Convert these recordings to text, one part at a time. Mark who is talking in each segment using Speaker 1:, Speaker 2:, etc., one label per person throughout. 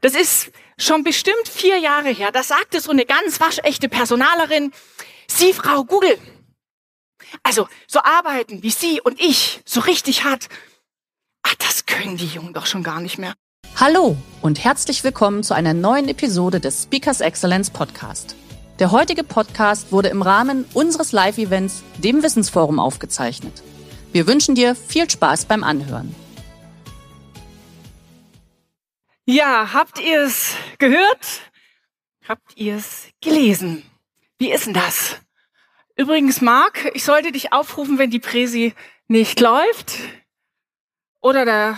Speaker 1: Das ist schon bestimmt vier Jahre her. Da sagte so eine ganz waschechte Personalerin, Sie, Frau Google, also so arbeiten wie Sie und ich, so richtig hart, ach, das können die Jungen doch schon gar nicht mehr.
Speaker 2: Hallo und herzlich willkommen zu einer neuen Episode des Speakers Excellence Podcast. Der heutige Podcast wurde im Rahmen unseres Live-Events, dem Wissensforum, aufgezeichnet. Wir wünschen dir viel Spaß beim Anhören.
Speaker 1: Ja, habt ihr es gehört? Habt ihr es gelesen? Wie ist denn das? Übrigens, Marc, ich sollte dich aufrufen, wenn die Präsi nicht läuft oder der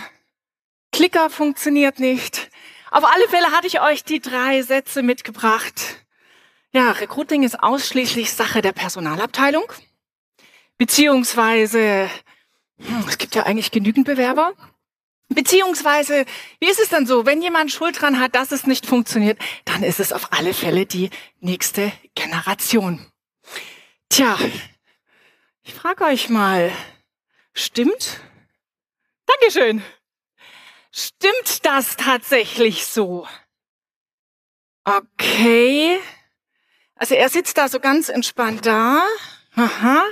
Speaker 1: Klicker funktioniert nicht. Auf alle Fälle hatte ich euch die drei Sätze mitgebracht. Ja, Recruiting ist ausschließlich Sache der Personalabteilung. Beziehungsweise, hm, es gibt ja eigentlich genügend Bewerber. Beziehungsweise, wie ist es dann so, wenn jemand Schuld dran hat, dass es nicht funktioniert, dann ist es auf alle Fälle die nächste Generation. Tja, ich frage euch mal, stimmt? Dankeschön. Stimmt das tatsächlich so? Okay. Also er sitzt da so ganz entspannt da. Aha.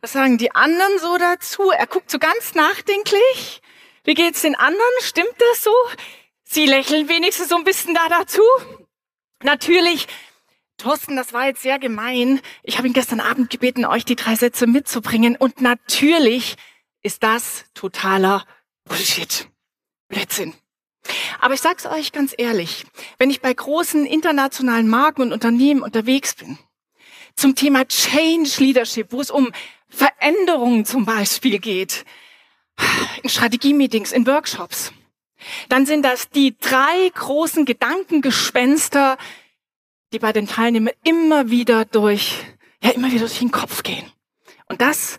Speaker 1: Was sagen die anderen so dazu? Er guckt so ganz nachdenklich. Wie geht's den anderen? Stimmt das so? Sie lächeln wenigstens so ein bisschen da dazu. Natürlich, Thorsten, das war jetzt sehr gemein. Ich habe ihn gestern Abend gebeten, euch die drei Sätze mitzubringen. Und natürlich ist das totaler Bullshit. Blödsinn. Aber ich sag's euch ganz ehrlich, wenn ich bei großen internationalen Marken und Unternehmen unterwegs bin, zum Thema Change Leadership, wo es um Veränderungen zum Beispiel geht, in Strategiemeetings, in Workshops, dann sind das die drei großen Gedankengespenster, die bei den Teilnehmern immer wieder durch, ja, immer wieder durch den Kopf gehen. Und das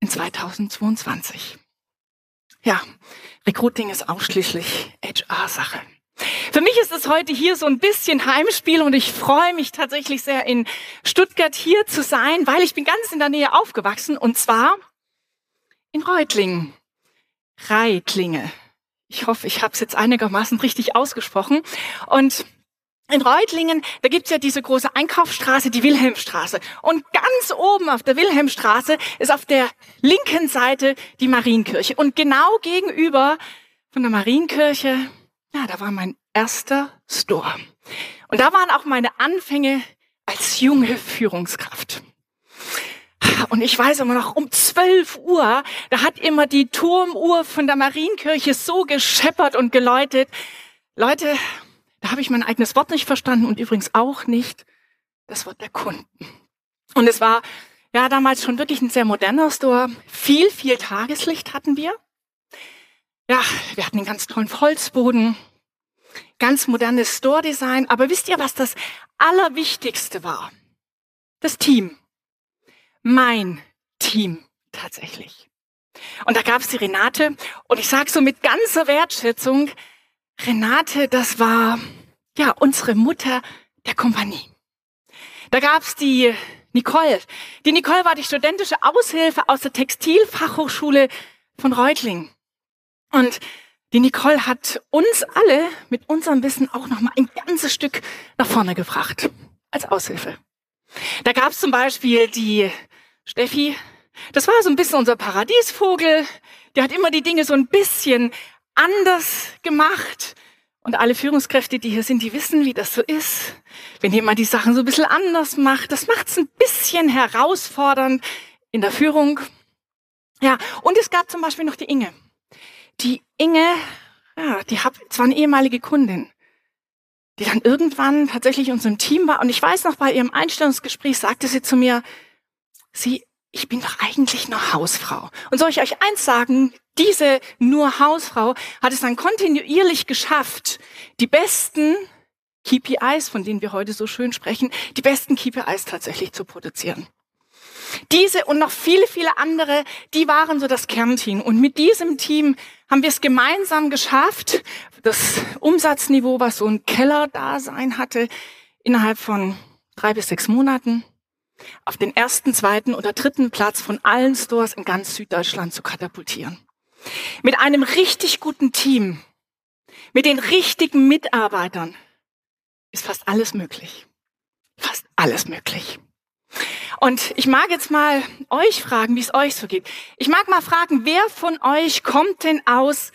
Speaker 1: in 2022. Ja, Recruiting ist ausschließlich HR-Sache. Für mich ist es heute hier so ein bisschen Heimspiel und ich freue mich tatsächlich sehr in Stuttgart hier zu sein, weil ich bin ganz in der Nähe aufgewachsen und zwar in Reutlingen. Reitlinge. Ich hoffe, ich habe es jetzt einigermaßen richtig ausgesprochen. Und in Reutlingen, da gibt's ja diese große Einkaufsstraße, die Wilhelmstraße. Und ganz oben auf der Wilhelmstraße ist auf der linken Seite die Marienkirche. Und genau gegenüber von der Marienkirche, ja, da war mein erster Store. Und da waren auch meine Anfänge als junge Führungskraft. Und ich weiß immer noch, um 12 Uhr, da hat immer die Turmuhr von der Marienkirche so gescheppert und geläutet. Leute, da habe ich mein eigenes Wort nicht verstanden und übrigens auch nicht das Wort der Kunden. Und es war ja damals schon wirklich ein sehr moderner Store. Viel, viel Tageslicht hatten wir. Ja, wir hatten einen ganz tollen Holzboden, ganz modernes Store-Design. Aber wisst ihr, was das Allerwichtigste war? Das Team mein Team tatsächlich. Und da gab es die Renate und ich sage so mit ganzer Wertschätzung, Renate, das war ja unsere Mutter der Kompanie. Da gab es die Nicole. Die Nicole war die studentische Aushilfe aus der Textilfachhochschule von Reutling. Und die Nicole hat uns alle mit unserem Wissen auch noch mal ein ganzes Stück nach vorne gebracht als Aushilfe. Da gab es zum Beispiel die Steffi, das war so ein bisschen unser Paradiesvogel. Der hat immer die Dinge so ein bisschen anders gemacht. Und alle Führungskräfte, die hier sind, die wissen, wie das so ist. Wenn jemand die Sachen so ein bisschen anders macht, das macht es ein bisschen herausfordernd in der Führung. Ja, und es gab zum Beispiel noch die Inge. Die Inge, ja, die hab, zwar eine ehemalige Kundin, die dann irgendwann tatsächlich in unserem Team war. Und ich weiß noch, bei ihrem Einstellungsgespräch sagte sie zu mir, Sie, ich bin doch eigentlich nur Hausfrau. Und soll ich euch eins sagen? diese nur Hausfrau hat es dann kontinuierlich geschafft, die besten KPIs, von denen wir heute so schön sprechen, die besten KPIs tatsächlich zu produzieren. Diese und noch viele, viele andere, die waren so das Kernteam. Und mit diesem Team haben wir es gemeinsam geschafft, das Umsatzniveau, was so ein Keller-Dasein hatte, innerhalb von drei bis sechs Monaten auf den ersten, zweiten oder dritten Platz von allen Stores in ganz Süddeutschland zu katapultieren. Mit einem richtig guten Team, mit den richtigen Mitarbeitern ist fast alles möglich. Fast alles möglich. Und ich mag jetzt mal euch fragen, wie es euch so geht. Ich mag mal fragen, wer von euch kommt denn aus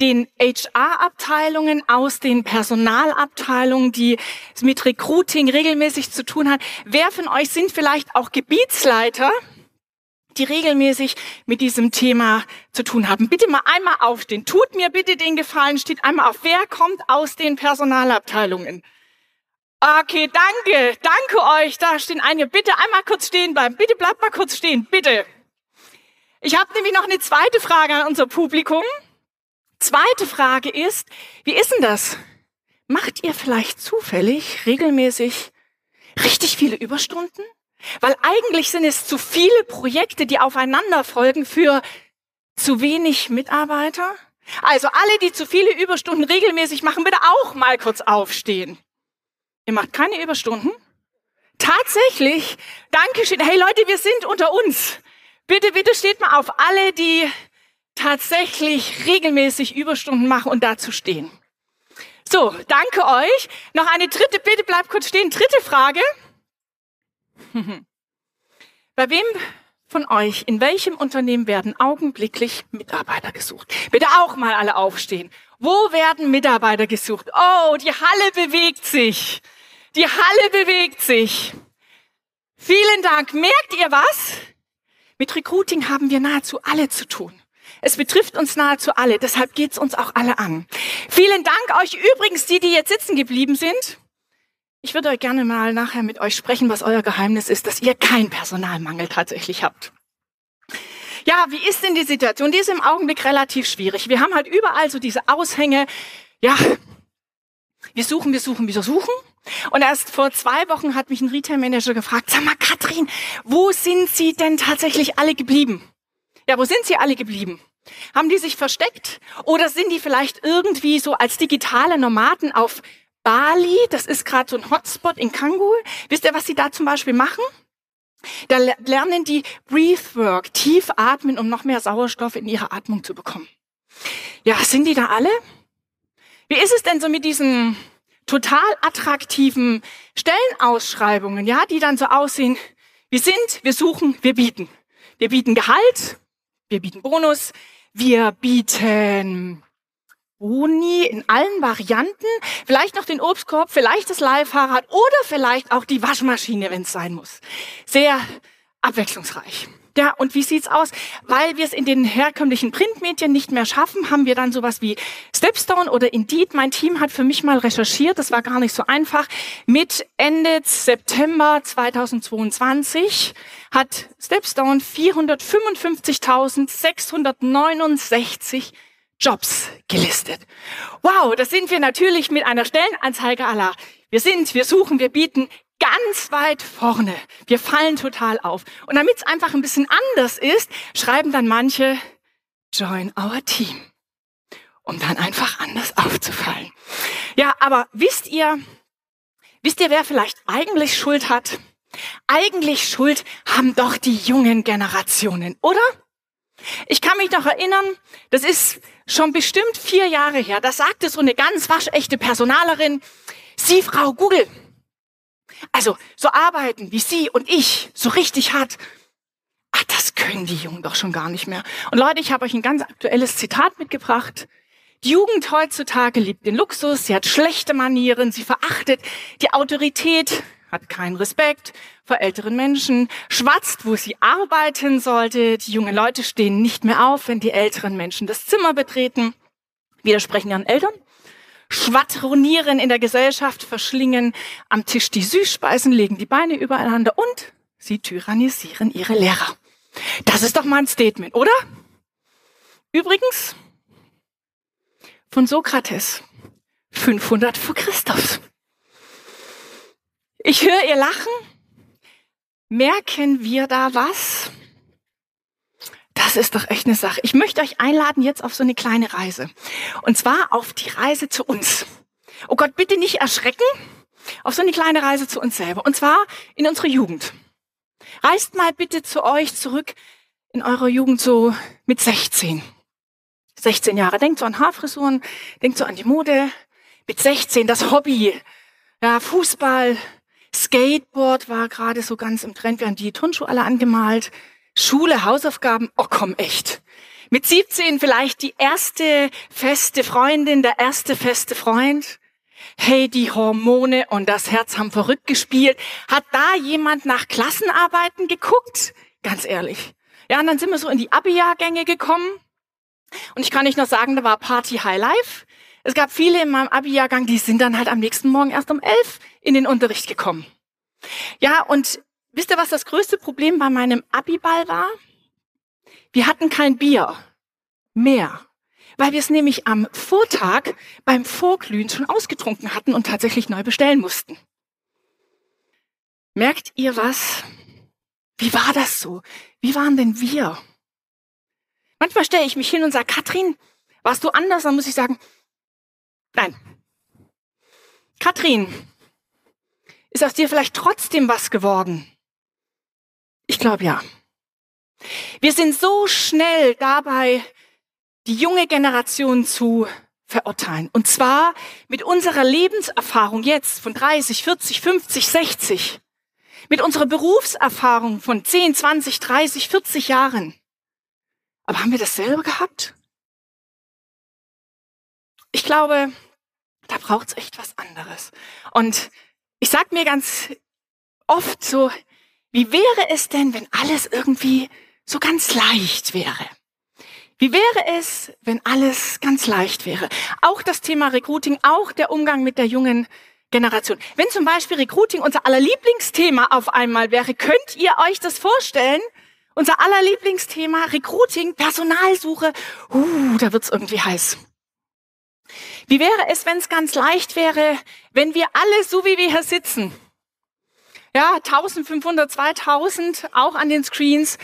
Speaker 1: den HR-Abteilungen, aus den Personalabteilungen, die mit Recruiting regelmäßig zu tun hat? Wer von euch sind vielleicht auch Gebietsleiter, die regelmäßig mit diesem Thema zu tun haben? Bitte mal einmal aufstehen. Tut mir bitte den Gefallen, steht einmal auf. Wer kommt aus den Personalabteilungen? Okay, danke, danke euch. Da stehen einige. Bitte einmal kurz stehen bleiben. Bitte bleibt mal kurz stehen, bitte. Ich habe nämlich noch eine zweite Frage an unser Publikum. Zweite Frage ist, wie ist denn das? Macht ihr vielleicht zufällig regelmäßig richtig viele Überstunden? Weil eigentlich sind es zu viele Projekte, die aufeinander folgen für zu wenig Mitarbeiter. Also alle, die zu viele Überstunden regelmäßig machen, bitte auch mal kurz aufstehen. Ihr macht keine Überstunden? Tatsächlich? Dankeschön. Hey Leute, wir sind unter uns. Bitte, bitte steht mal auf. Alle, die tatsächlich regelmäßig Überstunden machen und dazu stehen. So, danke euch. Noch eine dritte, bitte bleibt kurz stehen. Dritte Frage. Bei wem von euch, in welchem Unternehmen werden augenblicklich Mitarbeiter gesucht? Bitte auch mal alle aufstehen. Wo werden Mitarbeiter gesucht? Oh, die Halle bewegt sich. Die Halle bewegt sich. Vielen Dank. Merkt ihr was? Mit Recruiting haben wir nahezu alle zu tun. Es betrifft uns nahezu alle, deshalb geht's uns auch alle an. Vielen Dank euch übrigens, die, die jetzt sitzen geblieben sind. Ich würde euch gerne mal nachher mit euch sprechen, was euer Geheimnis ist, dass ihr keinen Personalmangel tatsächlich habt. Ja, wie ist denn die Situation? Die ist im Augenblick relativ schwierig. Wir haben halt überall so diese Aushänge. Ja, wir suchen, wir suchen, wir suchen. Und erst vor zwei Wochen hat mich ein Retail-Manager gefragt, sag mal, Katrin, wo sind Sie denn tatsächlich alle geblieben? Ja, wo sind Sie alle geblieben? Haben die sich versteckt? Oder sind die vielleicht irgendwie so als digitale Nomaden auf Bali? Das ist gerade so ein Hotspot in Kangul. Wisst ihr, was sie da zum Beispiel machen? Da lernen die Breathwork, tief atmen, um noch mehr Sauerstoff in ihre Atmung zu bekommen. Ja, sind die da alle? Wie ist es denn so mit diesen total attraktiven Stellenausschreibungen, ja, die dann so aussehen, wir sind, wir suchen, wir bieten. Wir bieten Gehalt, wir bieten Bonus, wir bieten Boni in allen Varianten, vielleicht noch den Obstkorb, vielleicht das Leihfahrrad oder vielleicht auch die Waschmaschine, wenn es sein muss. Sehr abwechslungsreich. Ja, und wie sieht's aus? Weil wir es in den herkömmlichen Printmedien nicht mehr schaffen, haben wir dann sowas wie Stepstone oder Indeed. Mein Team hat für mich mal recherchiert, das war gar nicht so einfach. Mit Ende September 2022 hat Stepstone 455.669 Jobs gelistet. Wow, das sind wir natürlich mit einer Stellenanzeige aller. Wir sind, wir suchen, wir bieten ganz weit vorne. Wir fallen total auf. Und damit es einfach ein bisschen anders ist, schreiben dann manche Join our Team, um dann einfach anders aufzufallen. Ja, aber wisst ihr, wisst ihr, wer vielleicht eigentlich Schuld hat? Eigentlich Schuld haben doch die jungen Generationen, oder? Ich kann mich noch erinnern, das ist schon bestimmt vier Jahre her, da sagte so eine ganz waschechte Personalerin, Sie, Frau Google, also so arbeiten wie Sie und ich, so richtig hart. Ach, das können die Jungen doch schon gar nicht mehr. Und Leute, ich habe euch ein ganz aktuelles Zitat mitgebracht. Die Jugend heutzutage liebt den Luxus, sie hat schlechte Manieren, sie verachtet die Autorität, hat keinen Respekt vor älteren Menschen, schwatzt, wo sie arbeiten sollte. Die jungen Leute stehen nicht mehr auf, wenn die älteren Menschen das Zimmer betreten, widersprechen ihren Eltern schwadronieren in der Gesellschaft, verschlingen am Tisch die Süßspeisen, legen die Beine übereinander und sie tyrannisieren ihre Lehrer. Das ist doch mal ein Statement, oder? Übrigens von Sokrates, 500 vor Christus. Ich höre ihr Lachen. Merken wir da was? Das ist doch echt eine Sache. Ich möchte euch einladen jetzt auf so eine kleine Reise. Und zwar auf die Reise zu uns. Oh Gott, bitte nicht erschrecken. Auf so eine kleine Reise zu uns selber. Und zwar in unsere Jugend. Reist mal bitte zu euch zurück in eurer Jugend so mit 16. 16 Jahre. Denkt so an Haarfrisuren, denkt so an die Mode. Mit 16 das Hobby. Ja, Fußball, Skateboard war gerade so ganz im Trend. Wir haben die Turnschuhe alle angemalt. Schule, Hausaufgaben. Oh komm, echt. Mit 17 vielleicht die erste feste Freundin, der erste feste Freund. Hey, die Hormone und das Herz haben verrückt gespielt. Hat da jemand nach Klassenarbeiten geguckt? Ganz ehrlich. Ja, und dann sind wir so in die Abi-Jahrgänge gekommen. Und ich kann nicht nur sagen, da war Party High Life. Es gab viele in meinem Abi-Jahrgang, die sind dann halt am nächsten Morgen erst um elf in den Unterricht gekommen. Ja, und wisst ihr, was das größte Problem bei meinem Abi-Ball war? Wir hatten kein Bier mehr, weil wir es nämlich am Vortag beim Vorglühen schon ausgetrunken hatten und tatsächlich neu bestellen mussten. Merkt ihr was? Wie war das so? Wie waren denn wir? Manchmal stelle ich mich hin und sage, Katrin, warst du anders? Dann muss ich sagen, nein. Katrin, ist aus dir vielleicht trotzdem was geworden? Ich glaube ja. Wir sind so schnell dabei, die junge Generation zu verurteilen. Und zwar mit unserer Lebenserfahrung jetzt von 30, 40, 50, 60. Mit unserer Berufserfahrung von 10, 20, 30, 40 Jahren. Aber haben wir das selber gehabt? Ich glaube, da braucht es echt was anderes. Und ich sag mir ganz oft so, wie wäre es denn, wenn alles irgendwie so ganz leicht wäre? Wie wäre es, wenn alles ganz leicht wäre? Auch das Thema Recruiting, auch der Umgang mit der jungen Generation. Wenn zum Beispiel Recruiting unser aller Lieblingsthema auf einmal wäre, könnt ihr euch das vorstellen? Unser aller Lieblingsthema Recruiting, Personalsuche, uh, da wird's irgendwie heiß. Wie wäre es, wenn es ganz leicht wäre, wenn wir alle, so wie wir hier sitzen, ja, 1500, 2000, auch an den Screens,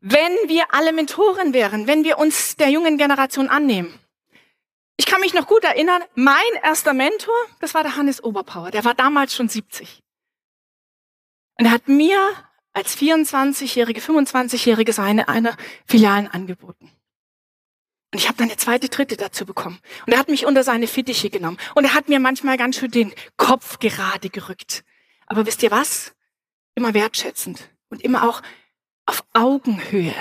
Speaker 1: wenn wir alle Mentoren wären, wenn wir uns der jungen Generation annehmen. Ich kann mich noch gut erinnern, mein erster Mentor, das war der Hannes Oberpower, der war damals schon 70. Und er hat mir als 24-Jährige, 25-Jährige seine eine Filialen angeboten. Und ich habe dann eine zweite, dritte dazu bekommen. Und er hat mich unter seine Fittiche genommen. Und er hat mir manchmal ganz schön den Kopf gerade gerückt. Aber wisst ihr was? Immer wertschätzend und immer auch auf Augenhöhe.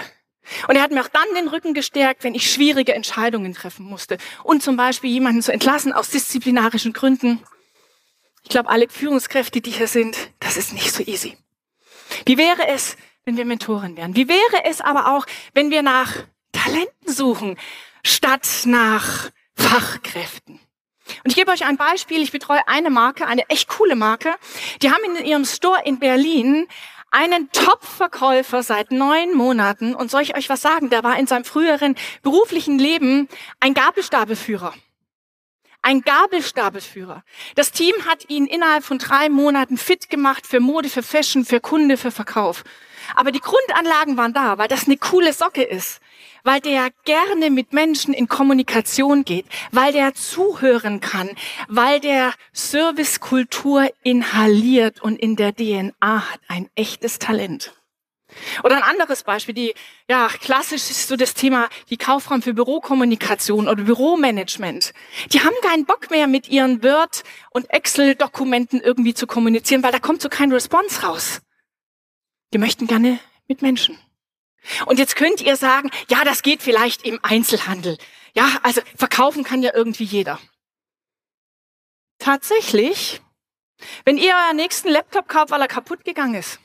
Speaker 1: Und er hat mir auch dann den Rücken gestärkt, wenn ich schwierige Entscheidungen treffen musste. Und zum Beispiel jemanden zu entlassen aus disziplinarischen Gründen. Ich glaube, alle Führungskräfte, die hier sind, das ist nicht so easy. Wie wäre es, wenn wir Mentoren wären? Wie wäre es aber auch, wenn wir nach Talenten suchen, statt nach Fachkräften. Und ich gebe euch ein Beispiel. Ich betreue eine Marke, eine echt coole Marke. Die haben in ihrem Store in Berlin einen Top-Verkäufer seit neun Monaten. Und soll ich euch was sagen? Der war in seinem früheren beruflichen Leben ein Gabelstapelführer. Ein Gabelstapelführer. Das Team hat ihn innerhalb von drei Monaten fit gemacht für Mode, für Fashion, für Kunde, für Verkauf. Aber die Grundanlagen waren da, weil das eine coole Socke ist weil der gerne mit Menschen in Kommunikation geht, weil der zuhören kann, weil der Servicekultur inhaliert und in der DNA hat ein echtes Talent. Oder ein anderes Beispiel, die, ja, klassisch ist so das Thema, die Kauffrauen für Bürokommunikation oder Büromanagement. Die haben keinen Bock mehr mit ihren Word- und Excel-Dokumenten irgendwie zu kommunizieren, weil da kommt so kein Response raus. Die möchten gerne mit Menschen. Und jetzt könnt ihr sagen, ja, das geht vielleicht im Einzelhandel. Ja, also verkaufen kann ja irgendwie jeder. Tatsächlich, wenn ihr euren nächsten Laptop kauft, weil er kaputt gegangen ist,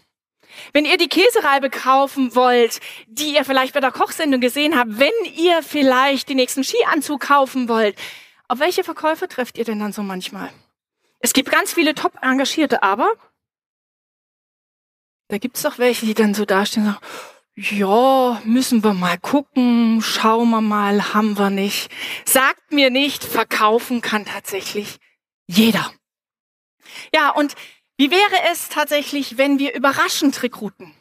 Speaker 1: wenn ihr die Käsereibe kaufen wollt, die ihr vielleicht bei der Kochsendung gesehen habt, wenn ihr vielleicht den nächsten Skianzug kaufen wollt, auf welche Verkäufer trefft ihr denn dann so manchmal? Es gibt ganz viele top engagierte, aber da gibt es doch welche, die dann so dastehen und sagen, ja, müssen wir mal gucken, schauen wir mal, haben wir nicht. Sagt mir nicht, verkaufen kann tatsächlich jeder. Ja, und wie wäre es tatsächlich, wenn wir überraschend rekruten?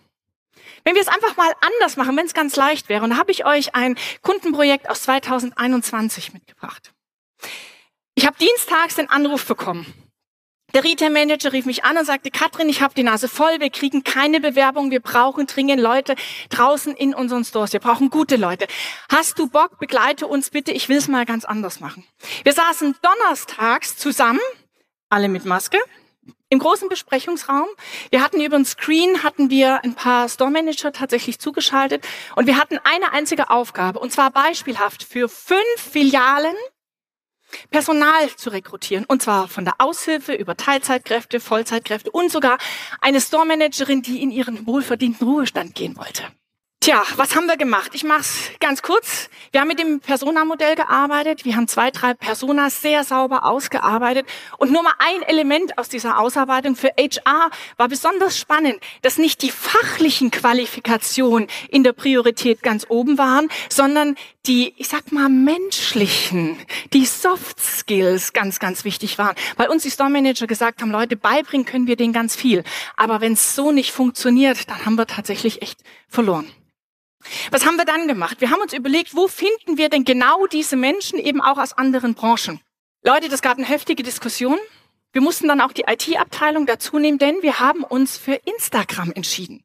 Speaker 1: Wenn wir es einfach mal anders machen, wenn es ganz leicht wäre. Und da habe ich euch ein Kundenprojekt aus 2021 mitgebracht. Ich habe dienstags den Anruf bekommen. Der Retail-Manager rief mich an und sagte, Katrin, ich habe die Nase voll, wir kriegen keine Bewerbung, wir brauchen dringend Leute draußen in unseren Stores, wir brauchen gute Leute. Hast du Bock, begleite uns bitte, ich will es mal ganz anders machen. Wir saßen donnerstags zusammen, alle mit Maske, im großen Besprechungsraum. Wir hatten über den Screen, hatten wir ein paar Store-Manager tatsächlich zugeschaltet und wir hatten eine einzige Aufgabe, und zwar beispielhaft für fünf Filialen Personal zu rekrutieren. Und zwar von der Aushilfe über Teilzeitkräfte, Vollzeitkräfte und sogar eine Store-Managerin, die in ihren wohlverdienten Ruhestand gehen wollte. Tja, was haben wir gemacht? Ich mache es ganz kurz. Wir haben mit dem Persona-Modell gearbeitet. Wir haben zwei, drei Personas sehr sauber ausgearbeitet. Und nur mal ein Element aus dieser Ausarbeitung für HR war besonders spannend, dass nicht die fachlichen Qualifikationen in der Priorität ganz oben waren, sondern die, ich sag mal, menschlichen, die Soft Skills ganz, ganz wichtig waren. Weil uns die Store Manager gesagt haben, Leute, beibringen können wir denen ganz viel. Aber wenn es so nicht funktioniert, dann haben wir tatsächlich echt verloren. Was haben wir dann gemacht? Wir haben uns überlegt, wo finden wir denn genau diese Menschen eben auch aus anderen Branchen? Leute, das gab eine heftige Diskussion. Wir mussten dann auch die IT-Abteilung dazu nehmen, denn wir haben uns für Instagram entschieden.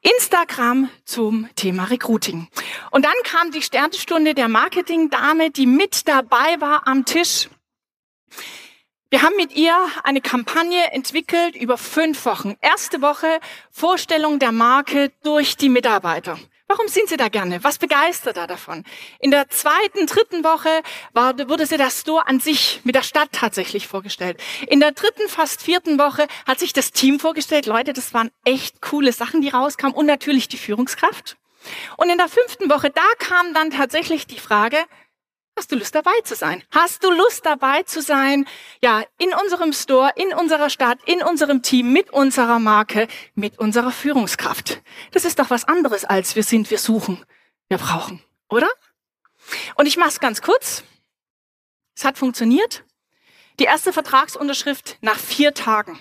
Speaker 1: Instagram zum Thema Recruiting. Und dann kam die Sternstunde der Marketing-Dame, die mit dabei war am Tisch. Wir haben mit ihr eine Kampagne entwickelt über fünf Wochen. Erste Woche Vorstellung der Marke durch die Mitarbeiter. Warum sind Sie da gerne? Was begeistert da davon? In der zweiten, dritten Woche war, wurde sie der Store an sich mit der Stadt tatsächlich vorgestellt. In der dritten, fast vierten Woche hat sich das Team vorgestellt. Leute, das waren echt coole Sachen, die rauskamen und natürlich die Führungskraft. Und in der fünften Woche, da kam dann tatsächlich die Frage, Hast du Lust dabei zu sein? Hast du Lust dabei zu sein? Ja, in unserem Store, in unserer Stadt, in unserem Team, mit unserer Marke, mit unserer Führungskraft. Das ist doch was anderes als wir sind, wir suchen, wir brauchen, oder? Und ich mache es ganz kurz. Es hat funktioniert. Die erste Vertragsunterschrift nach vier Tagen.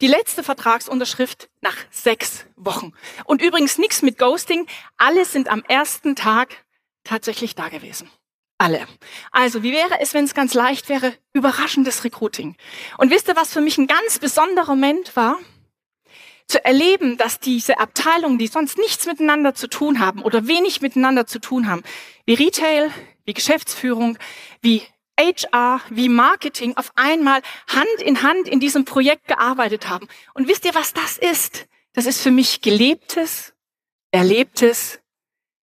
Speaker 1: Die letzte Vertragsunterschrift nach sechs Wochen. Und übrigens nichts mit Ghosting. Alle sind am ersten Tag tatsächlich da gewesen alle. Also, wie wäre es, wenn es ganz leicht wäre? Überraschendes Recruiting. Und wisst ihr, was für mich ein ganz besonderer Moment war? Zu erleben, dass diese Abteilungen, die sonst nichts miteinander zu tun haben oder wenig miteinander zu tun haben, wie Retail, wie Geschäftsführung, wie HR, wie Marketing auf einmal Hand in Hand in diesem Projekt gearbeitet haben. Und wisst ihr, was das ist? Das ist für mich gelebtes, erlebtes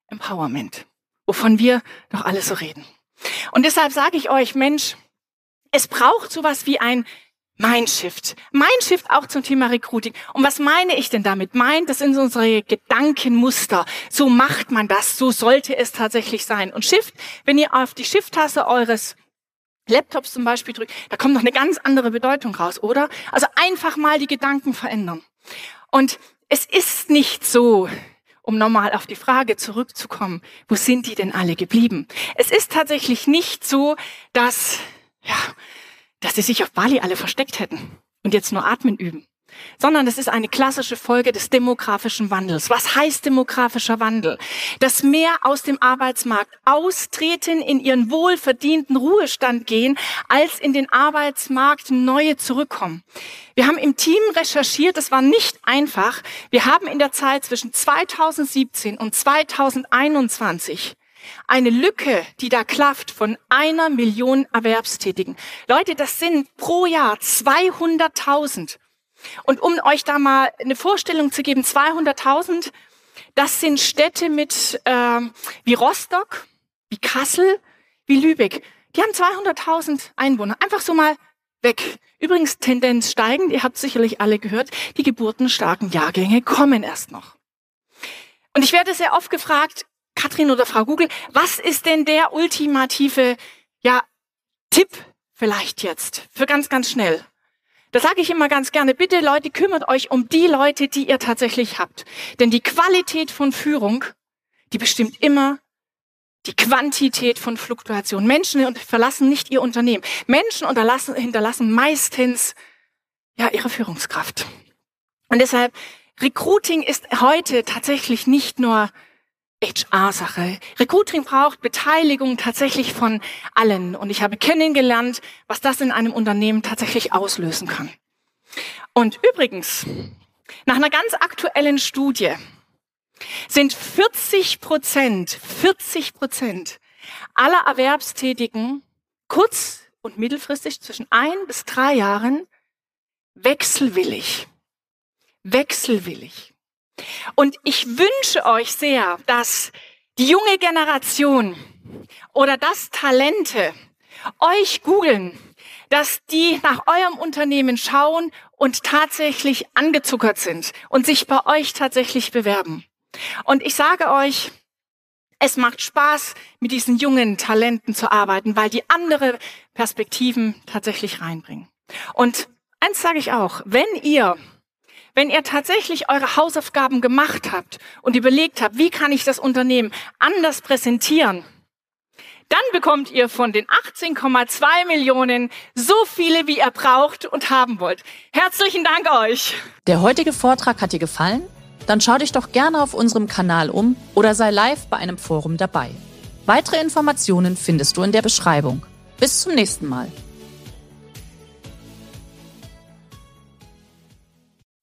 Speaker 1: Empowerment wovon wir doch alle so reden. Und deshalb sage ich euch, Mensch, es braucht sowas wie ein Mindshift. Mindshift auch zum Thema Recruiting. Und was meine ich denn damit? Meint, das sind unsere Gedankenmuster. So macht man das. So sollte es tatsächlich sein. Und Shift, wenn ihr auf die Shift-Taste eures Laptops zum Beispiel drückt, da kommt noch eine ganz andere Bedeutung raus, oder? Also einfach mal die Gedanken verändern. Und es ist nicht so, um nochmal auf die Frage zurückzukommen, wo sind die denn alle geblieben? Es ist tatsächlich nicht so, dass, ja, dass sie sich auf Bali alle versteckt hätten und jetzt nur atmen üben sondern es ist eine klassische Folge des demografischen Wandels. Was heißt demografischer Wandel? Dass mehr aus dem Arbeitsmarkt austreten, in ihren wohlverdienten Ruhestand gehen, als in den Arbeitsmarkt neue zurückkommen. Wir haben im Team recherchiert, das war nicht einfach. Wir haben in der Zeit zwischen 2017 und 2021 eine Lücke, die da klafft von einer Million Erwerbstätigen. Leute, das sind pro Jahr 200.000. Und um euch da mal eine Vorstellung zu geben, 200.000, das sind Städte mit äh, wie Rostock, wie Kassel, wie Lübeck. Die haben 200.000 Einwohner. Einfach so mal weg. Übrigens Tendenz steigend. Ihr habt sicherlich alle gehört, die geburtenstarken Jahrgänge kommen erst noch. Und ich werde sehr oft gefragt, Katrin oder Frau Google, was ist denn der ultimative ja, Tipp vielleicht jetzt für ganz, ganz schnell? Da sage ich immer ganz gerne, bitte Leute, kümmert euch um die Leute, die ihr tatsächlich habt. Denn die Qualität von Führung, die bestimmt immer die Quantität von Fluktuation. Menschen verlassen nicht ihr Unternehmen. Menschen hinterlassen meistens ja ihre Führungskraft. Und deshalb Recruiting ist heute tatsächlich nicht nur HR-Sache. Recruiting braucht Beteiligung tatsächlich von allen. Und ich habe kennengelernt, was das in einem Unternehmen tatsächlich auslösen kann. Und übrigens, nach einer ganz aktuellen Studie sind 40 Prozent, 40 Prozent aller Erwerbstätigen kurz- und mittelfristig zwischen ein bis drei Jahren wechselwillig. Wechselwillig. Und ich wünsche euch sehr, dass die junge Generation oder das Talente euch googeln, dass die nach eurem Unternehmen schauen und tatsächlich angezuckert sind und sich bei euch tatsächlich bewerben. Und ich sage euch, es macht Spaß, mit diesen jungen Talenten zu arbeiten, weil die andere Perspektiven tatsächlich reinbringen. Und eins sage ich auch, wenn ihr wenn ihr tatsächlich eure Hausaufgaben gemacht habt und überlegt habt, wie kann ich das Unternehmen anders präsentieren, dann bekommt ihr von den 18,2 Millionen so viele, wie ihr braucht und haben wollt. Herzlichen Dank euch.
Speaker 2: Der heutige Vortrag hat dir gefallen? Dann schau dich doch gerne auf unserem Kanal um oder sei live bei einem Forum dabei. Weitere Informationen findest du in der Beschreibung. Bis zum nächsten Mal.